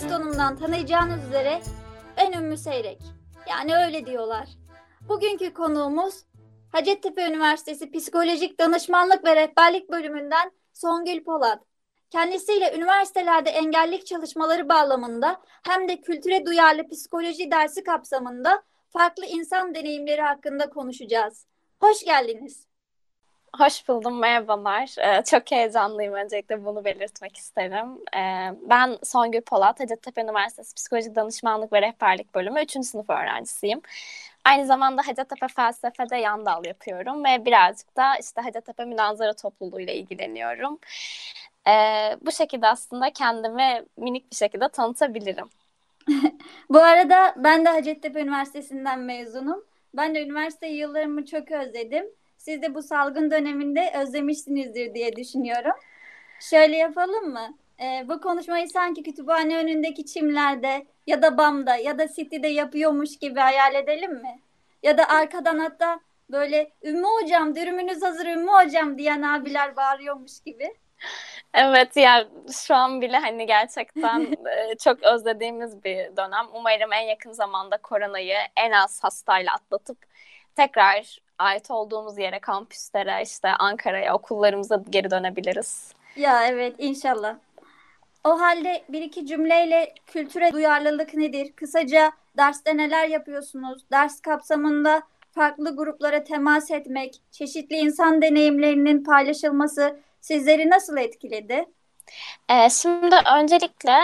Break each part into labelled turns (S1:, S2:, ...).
S1: Ses tonundan tanıyacağınız üzere en ünlü seyrek. Yani öyle diyorlar. Bugünkü konuğumuz Hacettepe Üniversitesi Psikolojik Danışmanlık ve Rehberlik Bölümünden Songül Polat. Kendisiyle üniversitelerde engellilik çalışmaları bağlamında hem de kültüre duyarlı psikoloji dersi kapsamında farklı insan deneyimleri hakkında konuşacağız. Hoş geldiniz.
S2: Hoş buldum, merhabalar. Ee, çok heyecanlıyım öncelikle bunu belirtmek isterim. Ee, ben Songül Polat, Hacettepe Üniversitesi Psikoloji Danışmanlık ve Rehberlik Bölümü 3. sınıf öğrencisiyim. Aynı zamanda Hacettepe Felsefe'de yan dal yapıyorum ve birazcık da işte Hacettepe Münazara Topluluğu ile ilgileniyorum. Ee, bu şekilde aslında kendimi minik bir şekilde tanıtabilirim.
S1: Bu arada ben de Hacettepe Üniversitesi'nden mezunum. Ben de üniversite yıllarımı çok özledim. Siz de bu salgın döneminde özlemişsinizdir diye düşünüyorum. Şöyle yapalım mı? Ee, bu konuşmayı sanki kütüphane önündeki çimlerde ya da BAM'da ya da City'de yapıyormuş gibi hayal edelim mi? Ya da arkadan hatta böyle Ümmü hocam dürümünüz hazır Ümmü hocam diyen abiler bağırıyormuş gibi.
S2: Evet ya şu an bile hani gerçekten e, çok özlediğimiz bir dönem. Umarım en yakın zamanda koronayı en az hastayla atlatıp tekrar ait olduğumuz yere, kampüslere, işte Ankara'ya, okullarımıza geri dönebiliriz.
S1: Ya evet inşallah. O halde bir iki cümleyle kültüre duyarlılık nedir? Kısaca derste neler yapıyorsunuz? Ders kapsamında farklı gruplara temas etmek, çeşitli insan deneyimlerinin paylaşılması sizleri nasıl etkiledi?
S2: Ee, şimdi öncelikle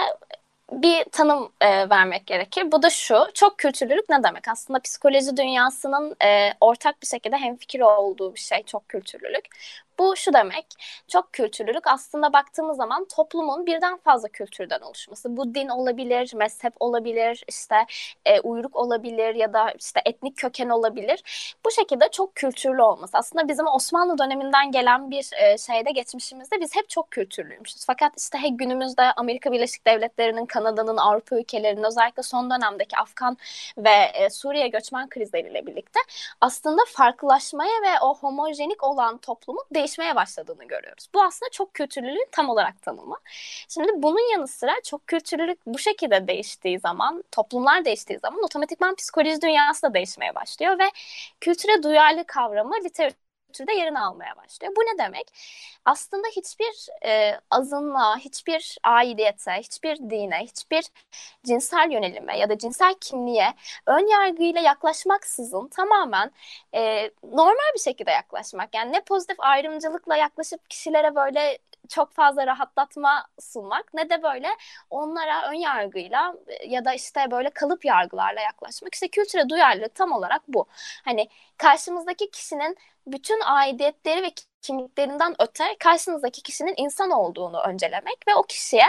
S2: bir tanım e, vermek gerekir. Bu da şu, çok kültürlülük ne demek? Aslında psikoloji dünyasının e, ortak bir şekilde hemfikir olduğu bir şey çok kültürlülük. Bu şu demek, çok kültürlülük aslında baktığımız zaman toplumun birden fazla kültürden oluşması. Bu din olabilir, mezhep olabilir, işte e, uyruk olabilir ya da işte etnik köken olabilir. Bu şekilde çok kültürlü olması. Aslında bizim Osmanlı döneminden gelen bir e, şeyde geçmişimizde biz hep çok kültürlüymüşüz. Fakat işte hey, günümüzde Amerika Birleşik Devletleri'nin, Kanada'nın, Avrupa ülkelerinin özellikle son dönemdeki Afgan ve e, Suriye göçmen krizleriyle birlikte aslında farklılaşmaya ve o homojenik olan toplumun değişmeye başladığını görüyoruz. Bu aslında çok kültürlülüğün tam olarak tanımı. Şimdi bunun yanı sıra çok kültürlülük bu şekilde değiştiği zaman, toplumlar değiştiği zaman otomatikman psikoloji dünyası da değişmeye başlıyor ve kültüre duyarlı kavramı literatür kültürde yerini almaya başlıyor. Bu ne demek? Aslında hiçbir e, azınlığa, hiçbir aidiyete, hiçbir dine, hiçbir cinsel yönelime ya da cinsel kimliğe ön yargıyla yaklaşmaksızın tamamen e, normal bir şekilde yaklaşmak. Yani ne pozitif ayrımcılıkla yaklaşıp kişilere böyle çok fazla rahatlatma sunmak ne de böyle onlara ön yargıyla ya da işte böyle kalıp yargılarla yaklaşmak. İşte kültüre duyarlılık tam olarak bu. Hani karşımızdaki kişinin bütün aidiyetleri ve kimliklerinden öte karşınızdaki kişinin insan olduğunu öncelemek ve o kişiye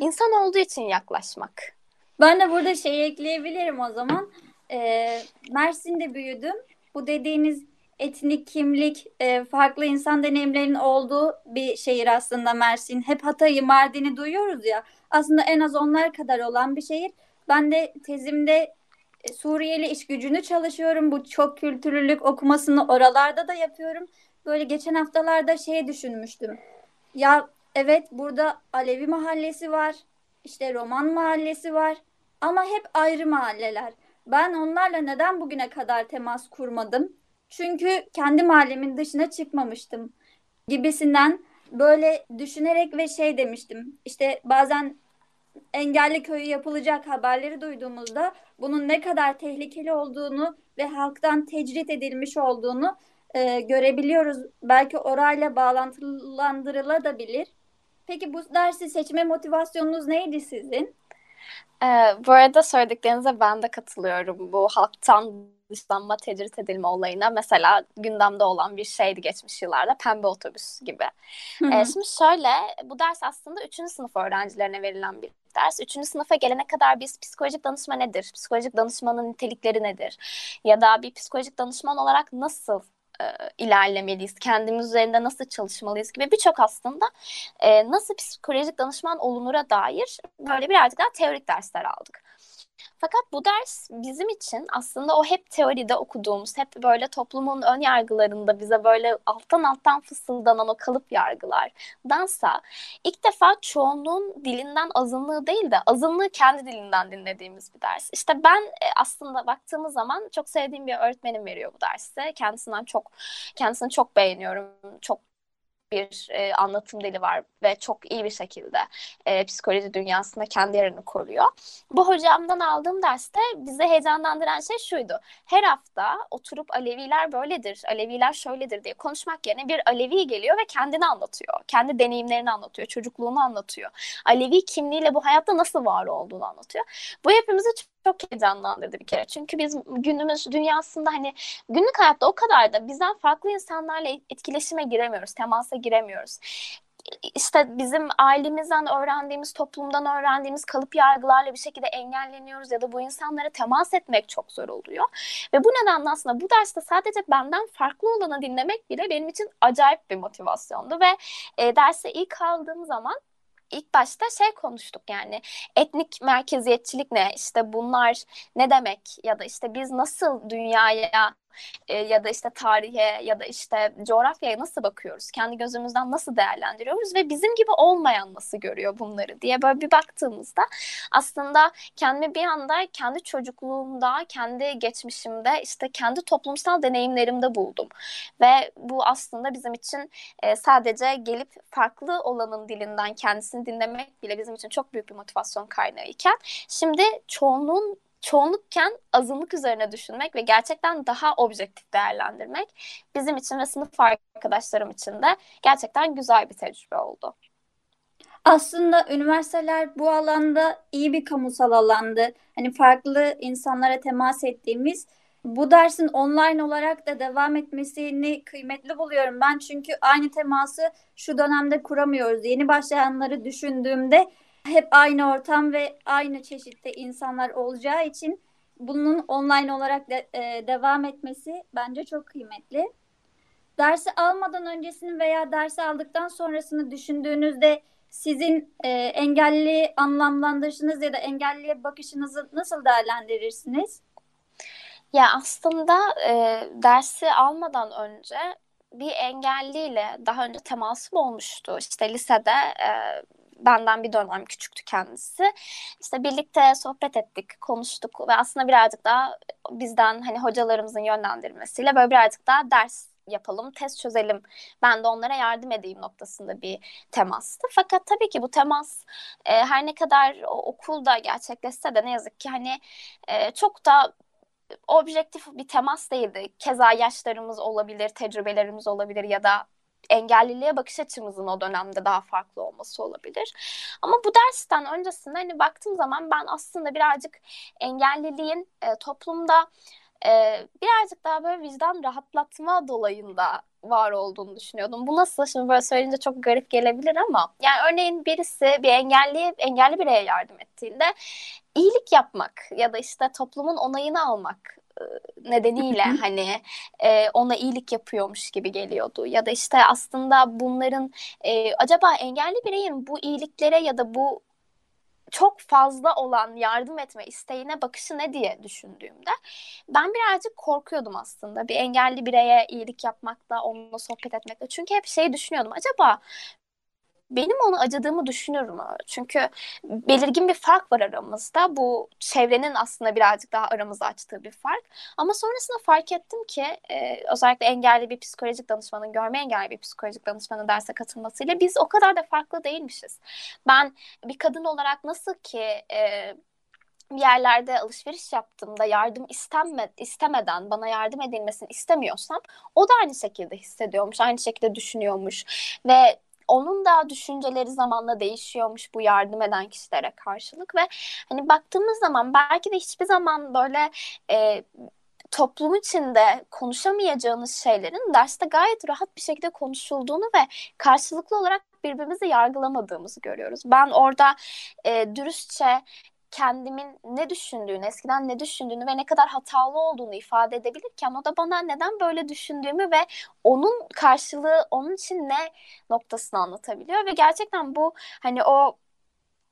S2: insan olduğu için yaklaşmak.
S1: Ben de burada şey ekleyebilirim o zaman. Ee, Mersin'de büyüdüm. Bu dediğiniz etnik kimlik, e, farklı insan deneyimlerinin olduğu bir şehir aslında Mersin. Hep Hatay'ı, Mardin'i duyuyoruz ya. Aslında en az onlar kadar olan bir şehir. Ben de tezimde e, Suriyeli iş gücünü çalışıyorum. Bu çok kültürlülük okumasını oralarda da yapıyorum. Böyle geçen haftalarda şey düşünmüştüm. Ya evet burada Alevi mahallesi var. İşte Roman mahallesi var. Ama hep ayrı mahalleler. Ben onlarla neden bugüne kadar temas kurmadım? Çünkü kendi mahallemin dışına çıkmamıştım gibisinden böyle düşünerek ve şey demiştim. İşte bazen engelli köyü yapılacak haberleri duyduğumuzda bunun ne kadar tehlikeli olduğunu ve halktan tecrit edilmiş olduğunu e, görebiliyoruz. Belki orayla bağlantılandırılabilir. Peki bu dersi seçme motivasyonunuz neydi sizin?
S2: Ee, bu arada söylediklerinize ben de katılıyorum. Bu halktan dışlanma, tecrit edilme olayına mesela gündemde olan bir şeydi geçmiş yıllarda pembe otobüs gibi.
S1: Hı
S2: E,
S1: hı.
S2: şimdi şöyle bu ders aslında 3. sınıf öğrencilerine verilen bir ders. 3. sınıfa gelene kadar biz psikolojik danışma nedir? Psikolojik danışmanın nitelikleri nedir? Ya da bir psikolojik danışman olarak nasıl e, ilerlemeliyiz? Kendimiz üzerinde nasıl çalışmalıyız gibi birçok aslında e, nasıl psikolojik danışman olunura dair böyle birazcık daha teorik dersler aldık. Fakat bu ders bizim için aslında o hep teoride okuduğumuz, hep böyle toplumun ön yargılarında bize böyle alttan alttan fısıldanan o kalıp yargılardansa ilk defa çoğunluğun dilinden azınlığı değil de azınlığı kendi dilinden dinlediğimiz bir ders. İşte ben e, aslında baktığımız zaman çok sevdiğim bir öğretmenim veriyor bu dersi. Kendisinden çok kendisini çok beğeniyorum. Çok bir e, anlatım dili var ve çok iyi bir şekilde e, psikoloji dünyasında kendi yerini koruyor. Bu hocamdan aldığım derste bizi heyecanlandıran şey şuydu. Her hafta oturup Aleviler böyledir, Aleviler şöyledir diye konuşmak yerine bir Alevi geliyor ve kendini anlatıyor. Kendi deneyimlerini anlatıyor, çocukluğunu anlatıyor. Alevi kimliğiyle bu hayatta nasıl var olduğunu anlatıyor. Bu hepimizi çok heyecanlandırdı bir kere. Çünkü biz günümüz dünyasında hani günlük hayatta o kadar da bizden farklı insanlarla etkileşime giremiyoruz, temasa giremiyoruz. İşte bizim ailemizden öğrendiğimiz, toplumdan öğrendiğimiz kalıp yargılarla bir şekilde engelleniyoruz ya da bu insanlara temas etmek çok zor oluyor. Ve bu nedenle aslında bu derste sadece benden farklı olanı dinlemek bile benim için acayip bir motivasyondu ve e, derse ilk aldığım zaman ilk başta şey konuştuk yani etnik merkeziyetçilik ne? İşte bunlar ne demek? Ya da işte biz nasıl dünyaya e, ya da işte tarihe ya da işte coğrafyaya nasıl bakıyoruz? Kendi gözümüzden nasıl değerlendiriyoruz ve bizim gibi olmayan nasıl görüyor bunları diye böyle bir baktığımızda aslında kendimi bir anda kendi çocukluğumda, kendi geçmişimde işte kendi toplumsal deneyimlerimde buldum. Ve bu aslında bizim için e, sadece gelip farklı olanın dilinden kendisini dinlemek bile bizim için çok büyük bir motivasyon kaynağı iken şimdi çoğunluğun çoğunlukken azınlık üzerine düşünmek ve gerçekten daha objektif değerlendirmek bizim için ve sınıf arkadaşlarım için de gerçekten güzel bir tecrübe oldu.
S1: Aslında üniversiteler bu alanda iyi bir kamusal alandı. Hani farklı insanlara temas ettiğimiz bu dersin online olarak da devam etmesini kıymetli buluyorum ben. Çünkü aynı teması şu dönemde kuramıyoruz. Yeni başlayanları düşündüğümde hep aynı ortam ve aynı çeşitte insanlar olacağı için bunun online olarak de, e, devam etmesi bence çok kıymetli. Dersi almadan öncesini veya dersi aldıktan sonrasını düşündüğünüzde sizin e, engelli anlamlandırışınız ya da engelliye bakışınızı nasıl değerlendirirsiniz?
S2: Ya aslında e, dersi almadan önce bir engelliyle daha önce temasım olmuştu. İşte lisede e, benden bir dönem küçüktü kendisi. İşte birlikte sohbet ettik, konuştuk ve aslında birazcık daha bizden hani hocalarımızın yönlendirmesiyle böyle birazcık daha ders yapalım, test çözelim. Ben de onlara yardım edeyim noktasında bir temastı. Fakat tabii ki bu temas e, her ne kadar o, okulda gerçekleşse de ne yazık ki hani e, çok da objektif bir temas değildi. Keza yaşlarımız olabilir, tecrübelerimiz olabilir ya da engelliliğe bakış açımızın o dönemde daha farklı olması olabilir. Ama bu dersten öncesinde hani baktığım zaman ben aslında birazcık engelliliğin e, toplumda e, birazcık daha böyle vicdan rahatlatma dolayında var olduğunu düşünüyordum. Bu nasıl? Şimdi böyle söyleyince çok garip gelebilir ama yani örneğin birisi bir engelli engelli bireye yardım ettiğinde iyilik yapmak ya da işte toplumun onayını almak nedeniyle hani e, ona iyilik yapıyormuş gibi geliyordu. Ya da işte aslında bunların e, acaba engelli bireyin bu iyiliklere ya da bu çok fazla olan yardım etme isteğine bakışı ne diye düşündüğümde ben birazcık korkuyordum aslında bir engelli bireye iyilik yapmakta, onunla sohbet etmekte. Çünkü hep şey düşünüyordum. Acaba benim onu acıdığımı düşünürüm. Çünkü belirgin bir fark var aramızda. Bu çevrenin aslında birazcık daha aramızı açtığı bir fark. Ama sonrasında fark ettim ki e, özellikle engelli bir psikolojik danışmanın, görme engelli bir psikolojik danışmanın derse katılmasıyla biz o kadar da farklı değilmişiz. Ben bir kadın olarak nasıl ki e, bir yerlerde alışveriş yaptığımda yardım istenme, istemeden bana yardım edilmesini istemiyorsam o da aynı şekilde hissediyormuş, aynı şekilde düşünüyormuş ve onun da düşünceleri zamanla değişiyormuş bu yardım eden kişilere karşılık ve hani baktığımız zaman belki de hiçbir zaman böyle e, toplum içinde konuşamayacağınız şeylerin derste gayet rahat bir şekilde konuşulduğunu ve karşılıklı olarak birbirimizi yargılamadığımızı görüyoruz. Ben orada e, dürüstçe kendimin ne düşündüğünü, eskiden ne düşündüğünü ve ne kadar hatalı olduğunu ifade edebilirken o da bana neden böyle düşündüğümü ve onun karşılığı onun için ne noktasını anlatabiliyor ve gerçekten bu hani o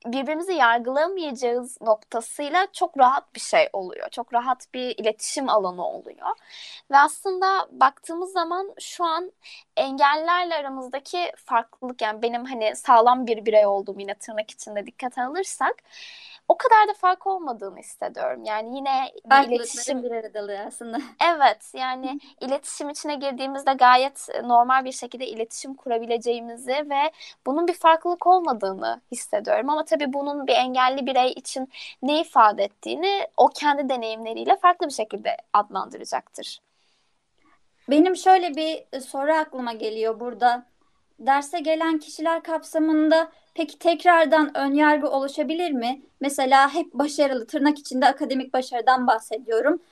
S2: birbirimizi yargılamayacağız noktasıyla çok rahat bir şey oluyor. Çok rahat bir iletişim alanı oluyor. Ve aslında baktığımız zaman şu an engellerle aramızdaki farklılık yani benim hani sağlam bir birey olduğum yine tırnak içinde dikkat alırsak o kadar da fark olmadığını hissediyorum. Yani yine bir iletişim
S1: bir aradalığı aslında.
S2: Evet yani iletişim içine girdiğimizde gayet normal bir şekilde iletişim kurabileceğimizi ve bunun bir farklılık olmadığını hissediyorum. Ama tabii bunun bir engelli birey için ne ifade ettiğini o kendi deneyimleriyle farklı bir şekilde adlandıracaktır.
S1: Benim şöyle bir soru aklıma geliyor burada. Derse gelen kişiler kapsamında peki tekrardan önyargı oluşabilir mi? Mesela hep başarılı, tırnak içinde akademik başarıdan bahsediyorum.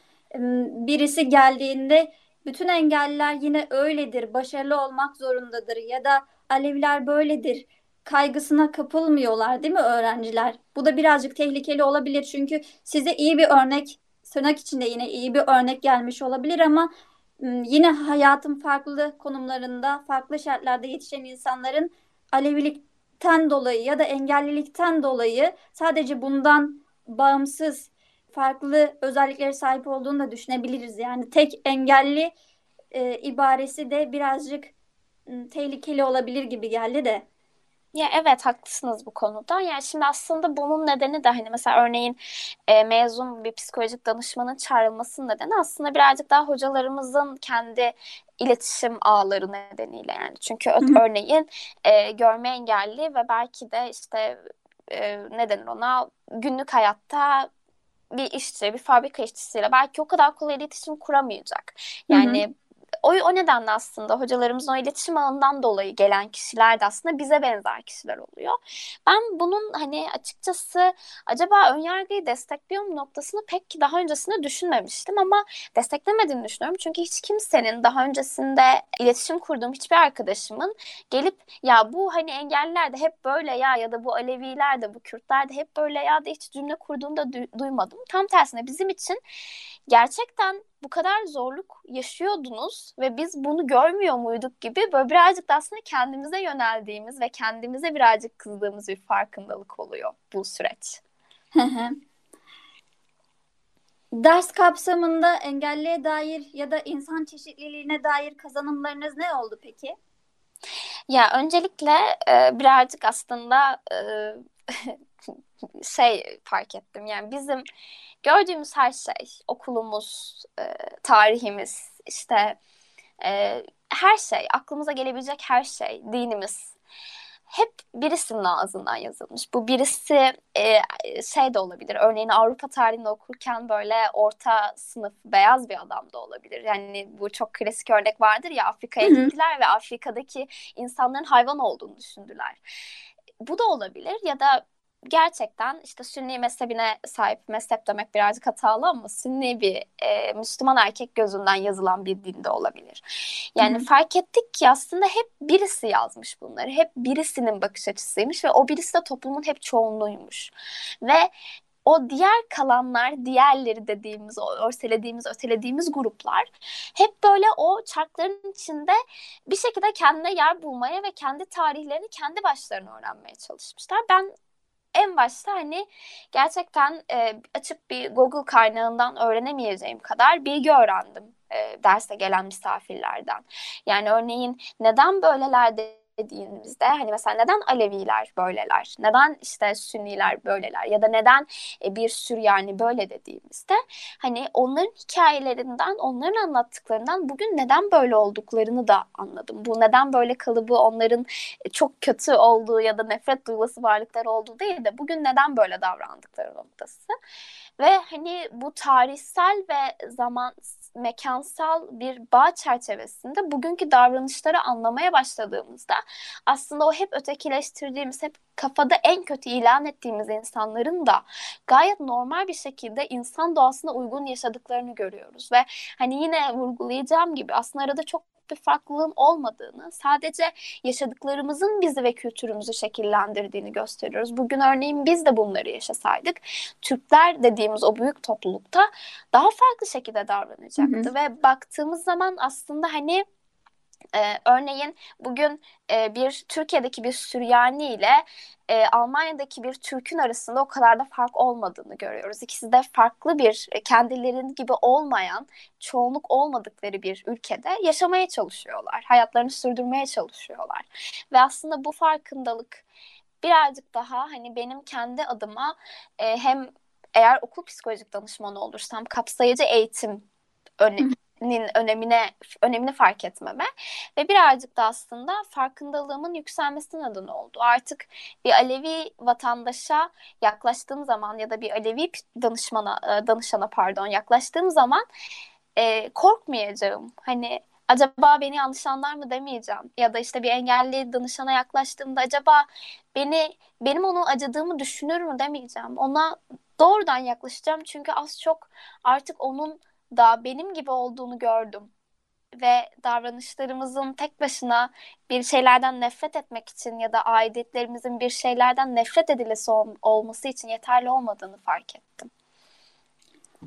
S1: Birisi geldiğinde bütün engelliler yine öyledir, başarılı olmak zorundadır ya da Aleviler böyledir kaygısına kapılmıyorlar değil mi öğrenciler? Bu da birazcık tehlikeli olabilir çünkü size iyi bir örnek, tırnak içinde yine iyi bir örnek gelmiş olabilir ama yine hayatın farklı konumlarında, farklı şartlarda yetişen insanların Alevilikten dolayı ya da engellilikten dolayı sadece bundan bağımsız farklı özelliklere sahip olduğunu da düşünebiliriz. Yani tek engelli e, ibaresi de birazcık m, tehlikeli olabilir gibi geldi de.
S2: Ya evet haklısınız bu konuda. Yani şimdi aslında bunun nedeni de hani mesela örneğin e, mezun bir psikolojik danışmanın çağrılmasının nedeni aslında birazcık daha hocalarımızın kendi iletişim ağları nedeniyle yani. Çünkü Hı-hı. örneğin e, görme engelli ve belki de işte e, ne denir ona günlük hayatta bir işçi, bir fabrika işçisiyle belki o kadar kolay iletişim kuramayacak. Yani Hı-hı o, o nedenle aslında hocalarımızın o iletişim alanından dolayı gelen kişiler de aslında bize benzer kişiler oluyor. Ben bunun hani açıkçası acaba önyargıyı destekliyor mu noktasını pek ki daha öncesinde düşünmemiştim ama desteklemediğini düşünüyorum. Çünkü hiç kimsenin daha öncesinde iletişim kurduğum hiçbir arkadaşımın gelip ya bu hani engelliler de hep böyle ya ya da bu Aleviler de bu Kürtler de hep böyle ya da hiç cümle kurduğunu da du- duymadım. Tam tersine bizim için gerçekten bu kadar zorluk yaşıyordunuz ve biz bunu görmüyor muyduk gibi böyle birazcık da aslında kendimize yöneldiğimiz ve kendimize birazcık kızdığımız bir farkındalık oluyor bu süreç.
S1: Ders kapsamında engelliye dair ya da insan çeşitliliğine dair kazanımlarınız ne oldu peki?
S2: Ya öncelikle e, birazcık aslında e, şey fark ettim. Yani bizim gördüğümüz her şey, okulumuz, e, tarihimiz, işte e, her şey, aklımıza gelebilecek her şey, dinimiz hep birisinin ağzından yazılmış. Bu birisi e, şey de olabilir. Örneğin Avrupa tarihini okurken böyle orta sınıf beyaz bir adam da olabilir. Yani bu çok klasik örnek vardır ya Afrika'ya gittiler ve Afrika'daki insanların hayvan olduğunu düşündüler. Bu da olabilir ya da gerçekten işte Sünni mezhebine sahip mezhep demek birazcık hatalı ama Sünni bir e, Müslüman erkek gözünden yazılan bir dinde olabilir. Yani Hı-hı. fark ettik ki aslında hep birisi yazmış bunları. Hep birisinin bakış açısıymış ve o birisi de toplumun hep çoğunluğuymuş. Ve o diğer kalanlar, diğerleri dediğimiz, o örselediğimiz, ötelediğimiz gruplar hep böyle o çarkların içinde bir şekilde kendine yer bulmaya ve kendi tarihlerini kendi başlarına öğrenmeye çalışmışlar. Ben en başta hani gerçekten e, açıp bir Google kaynağından öğrenemeyeceğim kadar bilgi öğrendim e, derse gelen misafirlerden. Yani örneğin neden böyleler dediğimizde hani mesela neden Aleviler böyleler? Neden işte Sünniler böyleler? Ya da neden e, bir Süryani böyle dediğimizde hani onların hikayelerinden, onların anlattıklarından bugün neden böyle olduklarını da anladım. Bu neden böyle kalıbı onların e, çok kötü olduğu ya da nefret duygusu varlıklar olduğu değil de bugün neden böyle davrandıkları noktası. Ve hani bu tarihsel ve zaman mekansal bir bağ çerçevesinde bugünkü davranışları anlamaya başladığımızda aslında o hep ötekileştirdiğimiz, hep kafada en kötü ilan ettiğimiz insanların da gayet normal bir şekilde insan doğasına uygun yaşadıklarını görüyoruz. Ve hani yine vurgulayacağım gibi aslında arada çok bir farklılığın olmadığını, sadece yaşadıklarımızın bizi ve kültürümüzü şekillendirdiğini gösteriyoruz. Bugün örneğin biz de bunları yaşasaydık, Türkler dediğimiz o büyük toplulukta daha farklı şekilde davranacaktı. Hı hı. Ve baktığımız zaman aslında hani ee, örneğin bugün e, bir Türkiye'deki bir Süryani ile e, Almanya'daki bir Türk'ün arasında o kadar da fark olmadığını görüyoruz. İkisi de farklı bir e, kendilerinin gibi olmayan, çoğunluk olmadıkları bir ülkede yaşamaya çalışıyorlar. Hayatlarını sürdürmeye çalışıyorlar. Ve aslında bu farkındalık birazcık daha hani benim kendi adıma e, hem eğer okul psikolojik danışmanı olursam kapsayıcı eğitim öne, önemine önemini fark etmeme ve birazcık da aslında farkındalığımın yükselmesine neden oldu. Artık bir Alevi vatandaşa yaklaştığım zaman ya da bir Alevi danışmana e, danışana pardon yaklaştığım zaman e, korkmayacağım. Hani acaba beni yanlış anlar mı demeyeceğim. Ya da işte bir engelli danışana yaklaştığımda acaba beni benim onun acıdığımı düşünür mü demeyeceğim. Ona doğrudan yaklaşacağım çünkü az çok artık onun da benim gibi olduğunu gördüm ve davranışlarımızın tek başına bir şeylerden nefret etmek için ya da aidiyetlerimizin bir şeylerden nefret edilesi ol- olması için yeterli olmadığını fark ettim.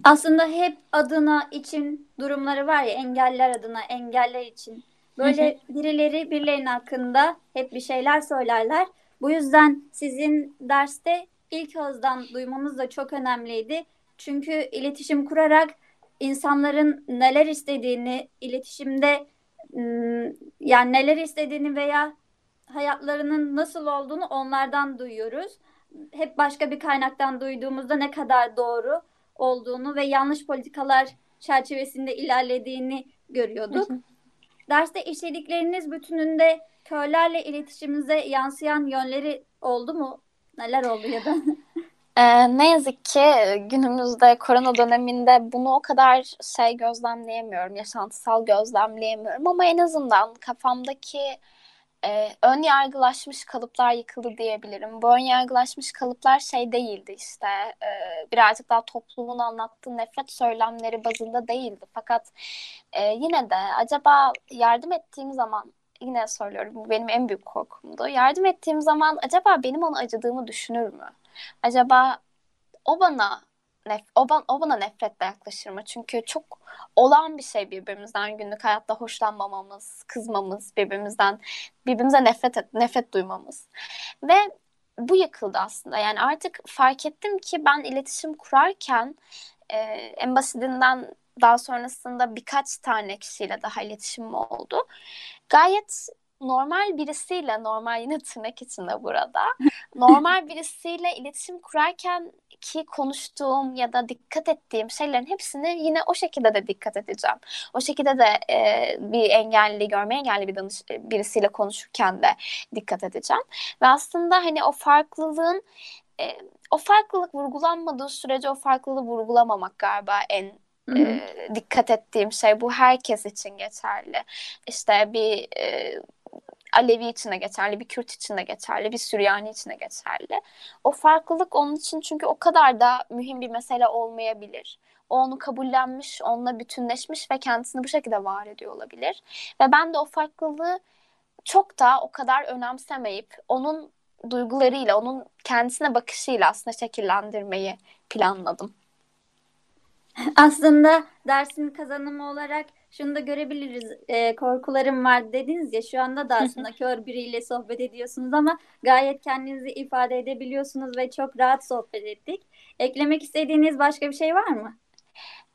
S1: Aslında hep adına için durumları var ya engeller adına engeller için. Böyle birileri birilerinin hakkında hep bir şeyler söylerler. Bu yüzden sizin derste ilk ağızdan duymamız da çok önemliydi. Çünkü iletişim kurarak insanların neler istediğini, iletişimde yani neler istediğini veya hayatlarının nasıl olduğunu onlardan duyuyoruz. Hep başka bir kaynaktan duyduğumuzda ne kadar doğru olduğunu ve yanlış politikalar çerçevesinde ilerlediğini görüyorduk. Derste işledikleriniz bütününde köylerle iletişimimize yansıyan yönleri oldu mu? Neler oldu ya da?
S2: Ee, ne yazık ki günümüzde korona döneminde bunu o kadar şey gözlemleyemiyorum, yaşantısal gözlemleyemiyorum ama en azından kafamdaki e, ön yargılaşmış kalıplar yıkıldı diyebilirim. Bu ön yargılaşmış kalıplar şey değildi işte e, birazcık daha toplumun anlattığı nefret söylemleri bazında değildi. Fakat e, yine de acaba yardım ettiğim zaman yine söylüyorum bu benim en büyük korkumdu. Yardım ettiğim zaman acaba benim onu acıdığımı düşünür mü? Acaba o bana nef o, ban o bana nefretle yaklaşır mı? Çünkü çok olan bir şey birbirimizden günlük hayatta hoşlanmamamız, kızmamız, birbirimizden birbirimize nefret et, nefret duymamız. Ve bu yıkıldı aslında. Yani artık fark ettim ki ben iletişim kurarken e, en basitinden daha sonrasında birkaç tane kişiyle daha iletişimim oldu. Gayet normal birisiyle normal yine tırnak içinde burada normal birisiyle iletişim kurarken ki konuştuğum ya da dikkat ettiğim şeylerin hepsini yine o şekilde de dikkat edeceğim. O şekilde de e, bir engelli, görme engelli bir danış, birisiyle konuşurken de dikkat edeceğim. Ve aslında hani o farklılığın e, o farklılık vurgulanmadığı sürece o farklılığı vurgulamamak galiba en e, dikkat ettiğim şey bu herkes için geçerli. İşte bir e, Alevi için de geçerli, bir Kürt için de geçerli, bir Süryani için de geçerli. O farklılık onun için çünkü o kadar da mühim bir mesele olmayabilir. O onu kabullenmiş, onunla bütünleşmiş ve kendisini bu şekilde var ediyor olabilir. Ve ben de o farklılığı çok da o kadar önemsemeyip onun duygularıyla, onun kendisine bakışıyla aslında şekillendirmeyi planladım.
S1: Aslında dersin kazanımı olarak şunu da görebiliriz. E, korkularım var dediniz ya şu anda da aslında kör biriyle sohbet ediyorsunuz ama gayet kendinizi ifade edebiliyorsunuz ve çok rahat sohbet ettik. Eklemek istediğiniz başka bir şey var mı?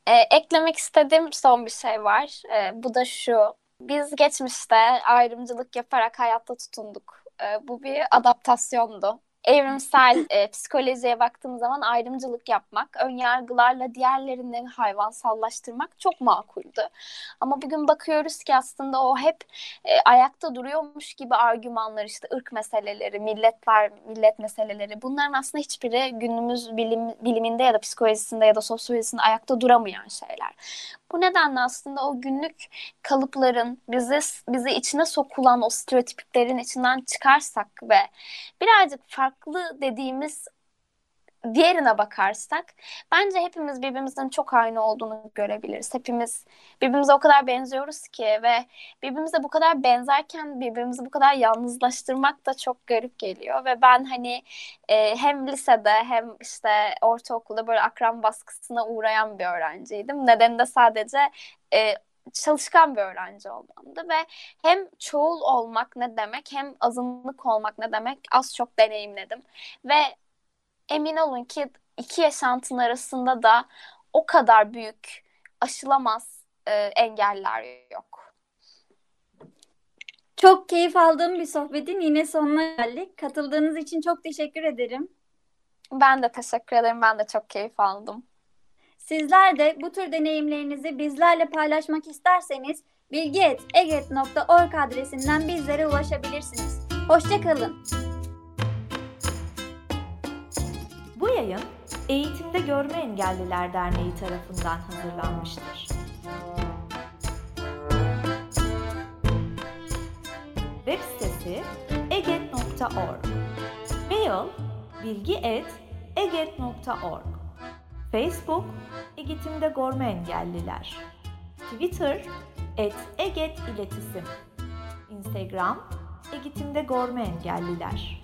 S2: E, eklemek istediğim son bir şey var. E, bu da şu. Biz geçmişte ayrımcılık yaparak hayatta tutunduk. E, bu bir adaptasyondu evrimsel e, psikolojiye baktığım zaman ayrımcılık yapmak, önyargılarla diğerlerini hayvansallaştırmak çok makuldü. Ama bugün bakıyoruz ki aslında o hep e, ayakta duruyormuş gibi argümanlar işte ırk meseleleri, milletler, millet meseleleri bunların aslında hiçbiri günümüz bilim, biliminde ya da psikolojisinde ya da sosyolojisinde ayakta duramayan şeyler. Bu nedenle aslında o günlük kalıpların bizi bizi içine sokulan o stereotiplerin içinden çıkarsak ve birazcık farklı dediğimiz diğerine bakarsak bence hepimiz birbirimizin çok aynı olduğunu görebiliriz. Hepimiz birbirimize o kadar benziyoruz ki ve birbirimize bu kadar benzerken birbirimizi bu kadar yalnızlaştırmak da çok garip geliyor ve ben hani e, hem lisede hem işte ortaokulda böyle akran baskısına uğrayan bir öğrenciydim. Nedeni de sadece e, çalışkan bir öğrenci olmamdı ve hem çoğul olmak ne demek hem azınlık olmak ne demek az çok deneyimledim ve emin olun ki iki yaşantının arasında da o kadar büyük aşılamaz e, engeller yok.
S1: Çok keyif aldığım bir sohbetin yine sonuna geldik. Katıldığınız için çok teşekkür ederim.
S2: Ben de teşekkür ederim. Ben de çok keyif aldım.
S1: Sizler de bu tür deneyimlerinizi bizlerle paylaşmak isterseniz bilgi.eget.org adresinden bizlere ulaşabilirsiniz. Hoşçakalın.
S3: Bu yayın Eğitimde Görme Engelliler Derneği tarafından hazırlanmıştır. Web sitesi eget.org Mail bilgi.eget.org Facebook Eğitimde Görme Engelliler. Twitter et Eget İletisim Instagram Eğitimde Görme Engelliler